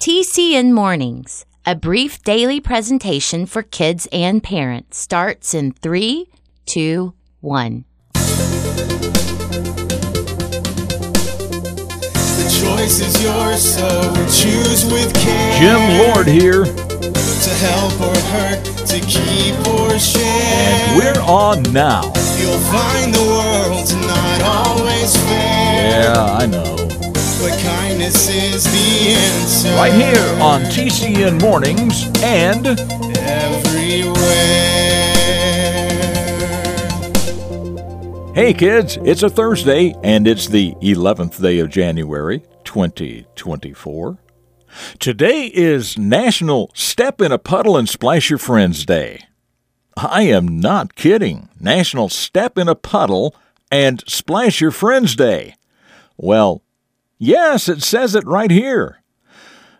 TCN Mornings, a brief daily presentation for kids and parents, starts in three, two, one. The choice is yours, so choose with care. Jim Lord here, To help or hurt, to keep or share. and we're on now. You'll find the world's not always fair. Yeah, I know. But kindness is the answer. Right here on TCN Mornings and Everywhere. Hey kids, it's a Thursday and it's the 11th day of January 2024. Today is National Step in a Puddle and Splash Your Friends Day. I am not kidding. National Step in a Puddle and Splash Your Friends Day. Well, yes, it says it right here.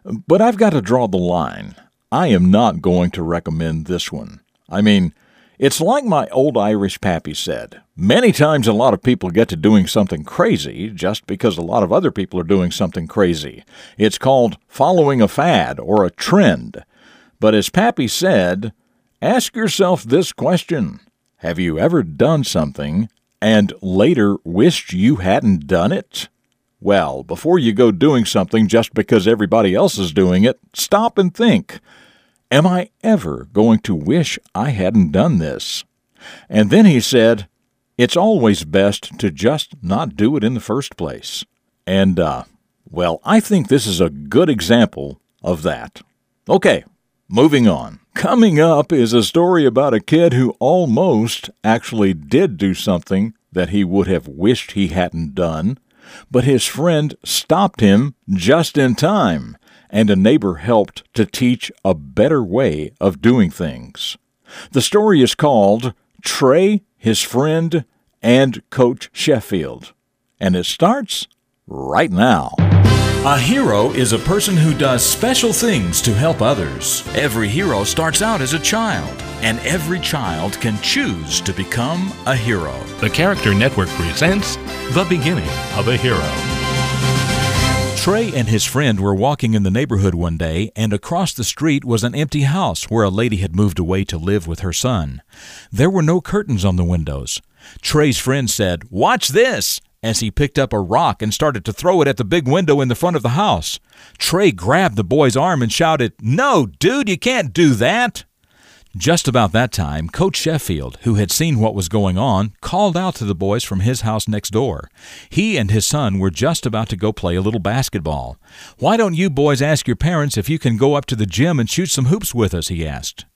But I've got to draw the line. I am not going to recommend this one. I mean, it's like my old Irish pappy said many times a lot of people get to doing something crazy just because a lot of other people are doing something crazy. It's called following a fad or a trend. But as Pappy said, ask yourself this question Have you ever done something and later wished you hadn't done it? Well, before you go doing something just because everybody else is doing it, stop and think. Am I ever going to wish I hadn't done this? And then he said, It's always best to just not do it in the first place. And, uh, well, I think this is a good example of that. Okay, moving on. Coming up is a story about a kid who almost actually did do something that he would have wished he hadn't done, but his friend stopped him just in time and a neighbor helped to teach a better way of doing things. The story is called Trey, His Friend, and Coach Sheffield, and it starts right now. A hero is a person who does special things to help others. Every hero starts out as a child, and every child can choose to become a hero. The Character Network presents The Beginning of a Hero. Trey and his friend were walking in the neighborhood one day, and across the street was an empty house where a lady had moved away to live with her son. There were no curtains on the windows. Trey's friend said, Watch this! As he picked up a rock and started to throw it at the big window in the front of the house. Trey grabbed the boy's arm and shouted, No, dude, you can't do that! Just about that time, Coach Sheffield, who had seen what was going on, called out to the boys from his house next door. He and his son were just about to go play a little basketball. Why don't you boys ask your parents if you can go up to the gym and shoot some hoops with us? he asked.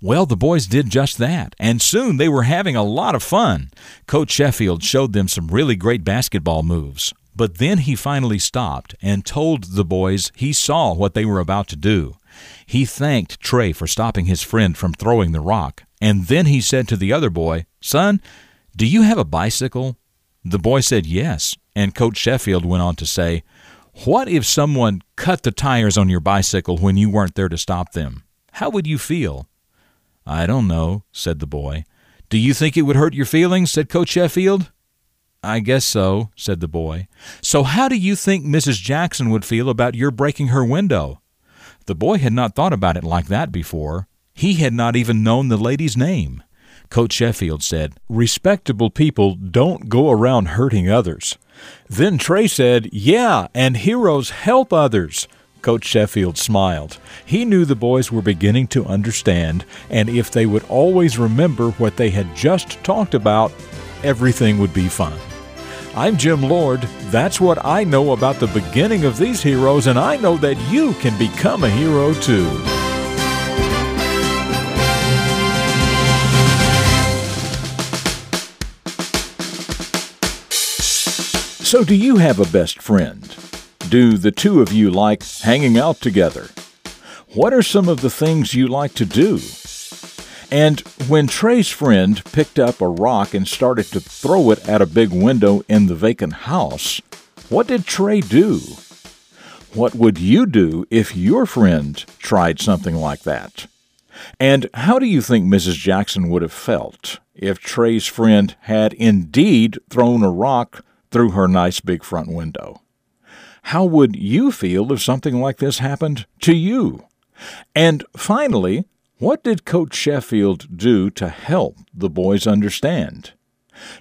Well, the boys did just that, and soon they were having a lot of fun. Coach Sheffield showed them some really great basketball moves. But then he finally stopped and told the boys he saw what they were about to do. He thanked Trey for stopping his friend from throwing the rock, and then he said to the other boy, Son, do you have a bicycle? The boy said yes, and Coach Sheffield went on to say, What if someone cut the tires on your bicycle when you weren't there to stop them? How would you feel? I don't know, said the boy. Do you think it would hurt your feelings? said Coach Sheffield. I guess so, said the boy. So how do you think Mrs. Jackson would feel about your breaking her window? The boy had not thought about it like that before. He had not even known the lady's name. Coach Sheffield said, Respectable people don't go around hurting others. Then Trey said, Yeah, and heroes help others. Coach Sheffield smiled. He knew the boys were beginning to understand, and if they would always remember what they had just talked about, everything would be fine. I'm Jim Lord. That's what I know about the beginning of these heroes, and I know that you can become a hero too. So, do you have a best friend? Do the two of you like hanging out together? What are some of the things you like to do? And when Trey's friend picked up a rock and started to throw it at a big window in the vacant house, what did Trey do? What would you do if your friend tried something like that? And how do you think Mrs. Jackson would have felt if Trey's friend had indeed thrown a rock through her nice big front window? How would you feel if something like this happened to you? And finally, what did Coach Sheffield do to help the boys understand?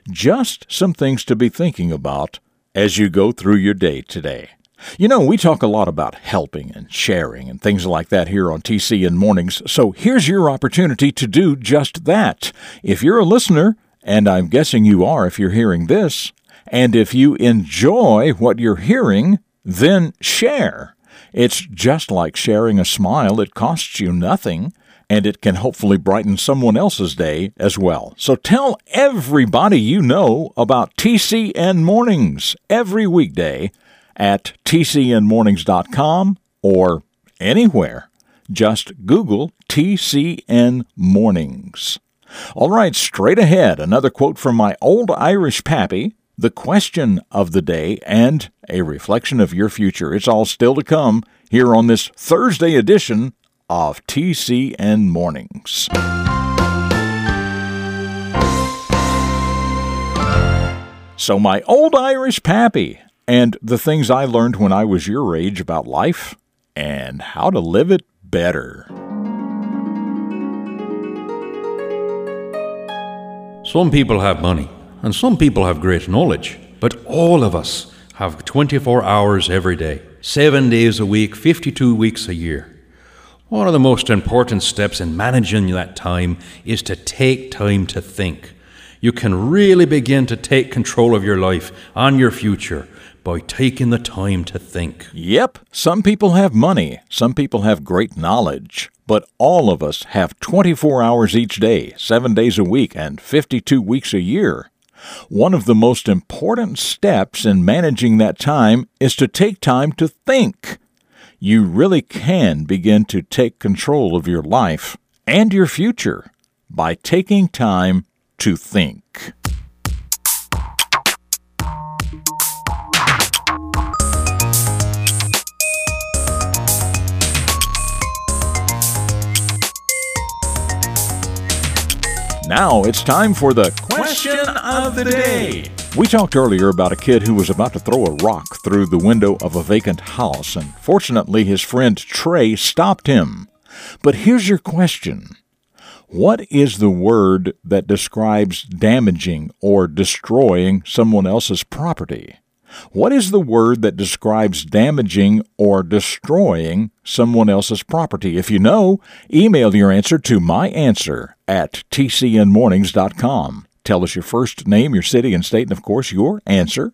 Just some things to be thinking about as you go through your day today. You know, we talk a lot about helping and sharing and things like that here on TCN Mornings, so here's your opportunity to do just that. If you're a listener, and I'm guessing you are if you're hearing this, and if you enjoy what you're hearing, then share. It's just like sharing a smile. It costs you nothing, and it can hopefully brighten someone else's day as well. So tell everybody you know about TCN Mornings every weekday at tcnmornings.com or anywhere. Just Google TCN Mornings. All right, straight ahead, another quote from my old Irish pappy, the question of the day, and a reflection of your future. It's all still to come here on this Thursday edition of TCN Mornings. So, my old Irish pappy, and the things I learned when I was your age about life and how to live it better. Some people have money, and some people have great knowledge, but all of us have 24 hours every day, 7 days a week, 52 weeks a year. One of the most important steps in managing that time is to take time to think. You can really begin to take control of your life and your future by taking the time to think. Yep, some people have money, some people have great knowledge, but all of us have 24 hours each day, 7 days a week, and 52 weeks a year. One of the most important steps in managing that time is to take time to think. You really can begin to take control of your life and your future by taking time to think. Now it's time for the question of the day. We talked earlier about a kid who was about to throw a rock through the window of a vacant house, and fortunately his friend Trey stopped him. But here's your question What is the word that describes damaging or destroying someone else's property? What is the word that describes damaging or destroying someone else's property? If you know, email your answer to myanswer at tcnmornings.com. Tell us your first name, your city and state, and of course your answer.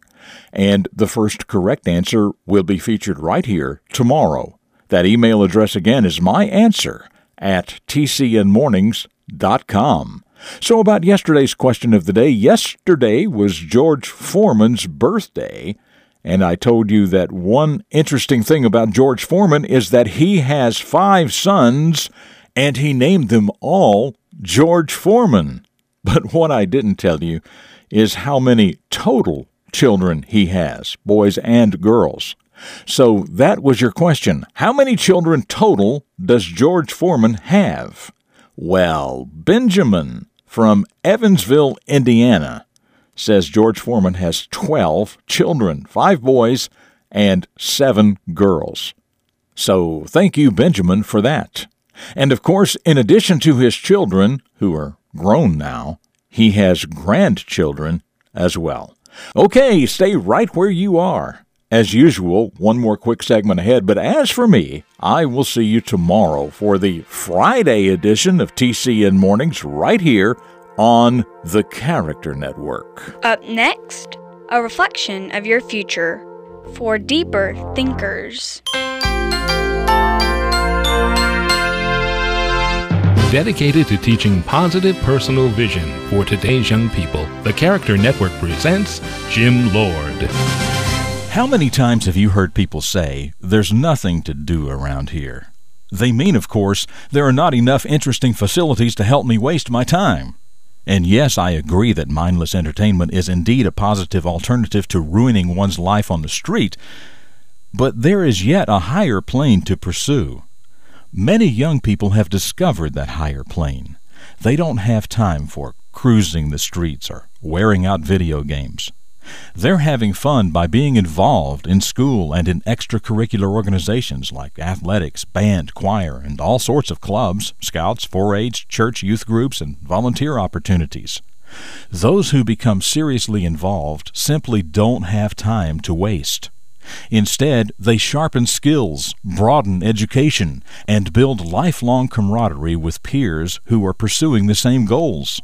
And the first correct answer will be featured right here tomorrow. That email address again is myanswer at tcnmornings.com. So, about yesterday's question of the day, yesterday was George Foreman's birthday, and I told you that one interesting thing about George Foreman is that he has five sons, and he named them all George Foreman. But what I didn't tell you is how many total children he has, boys and girls. So that was your question. How many children total does George Foreman have? Well, Benjamin from Evansville, Indiana, says George Foreman has 12 children, five boys and seven girls. So thank you, Benjamin, for that. And of course, in addition to his children, who are grown now, he has grandchildren as well. Okay, stay right where you are. As usual, one more quick segment ahead, but as for me, I will see you tomorrow for the Friday edition of TCN Mornings right here on the Character Network. Up next, a reflection of your future for deeper thinkers. Dedicated to teaching positive personal vision for today's young people, the Character Network presents Jim Lord. How many times have you heard people say, There's nothing to do around here? They mean, of course, there are not enough interesting facilities to help me waste my time. And yes, I agree that mindless entertainment is indeed a positive alternative to ruining one's life on the street, but there is yet a higher plane to pursue. Many young people have discovered that higher plane. They don't have time for cruising the streets or wearing out video games. They're having fun by being involved in school and in extracurricular organizations like athletics, band, choir, and all sorts of clubs, scouts, 4 H, church youth groups, and volunteer opportunities. Those who become seriously involved simply don't have time to waste. Instead, they sharpen skills, broaden education, and build lifelong camaraderie with peers who are pursuing the same goals.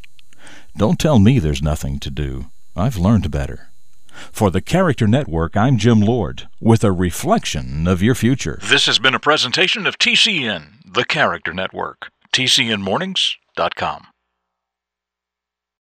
Don't tell me there's nothing to do. I've learned better. For the Character Network, I'm Jim Lord, with a reflection of your future. This has been a presentation of TCN, the Character Network. TCNMornings.com.